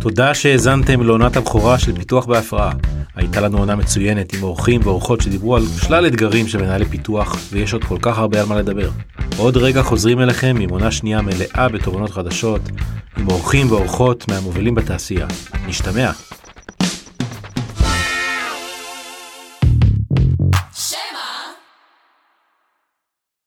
תודה שהאזנתם לעונת הבכורה של פיתוח בהפרעה. הייתה לנו עונה מצוינת עם אורחים ואורחות שדיברו על שלל אתגרים של מנהלי פיתוח, ויש עוד כל כך הרבה על מה לדבר. עוד רגע חוזרים אליכם עם עונה שנייה מלאה בתובנות חדשות, עם אורחים ואורחות מהמובילים בתעשייה. נשתמע.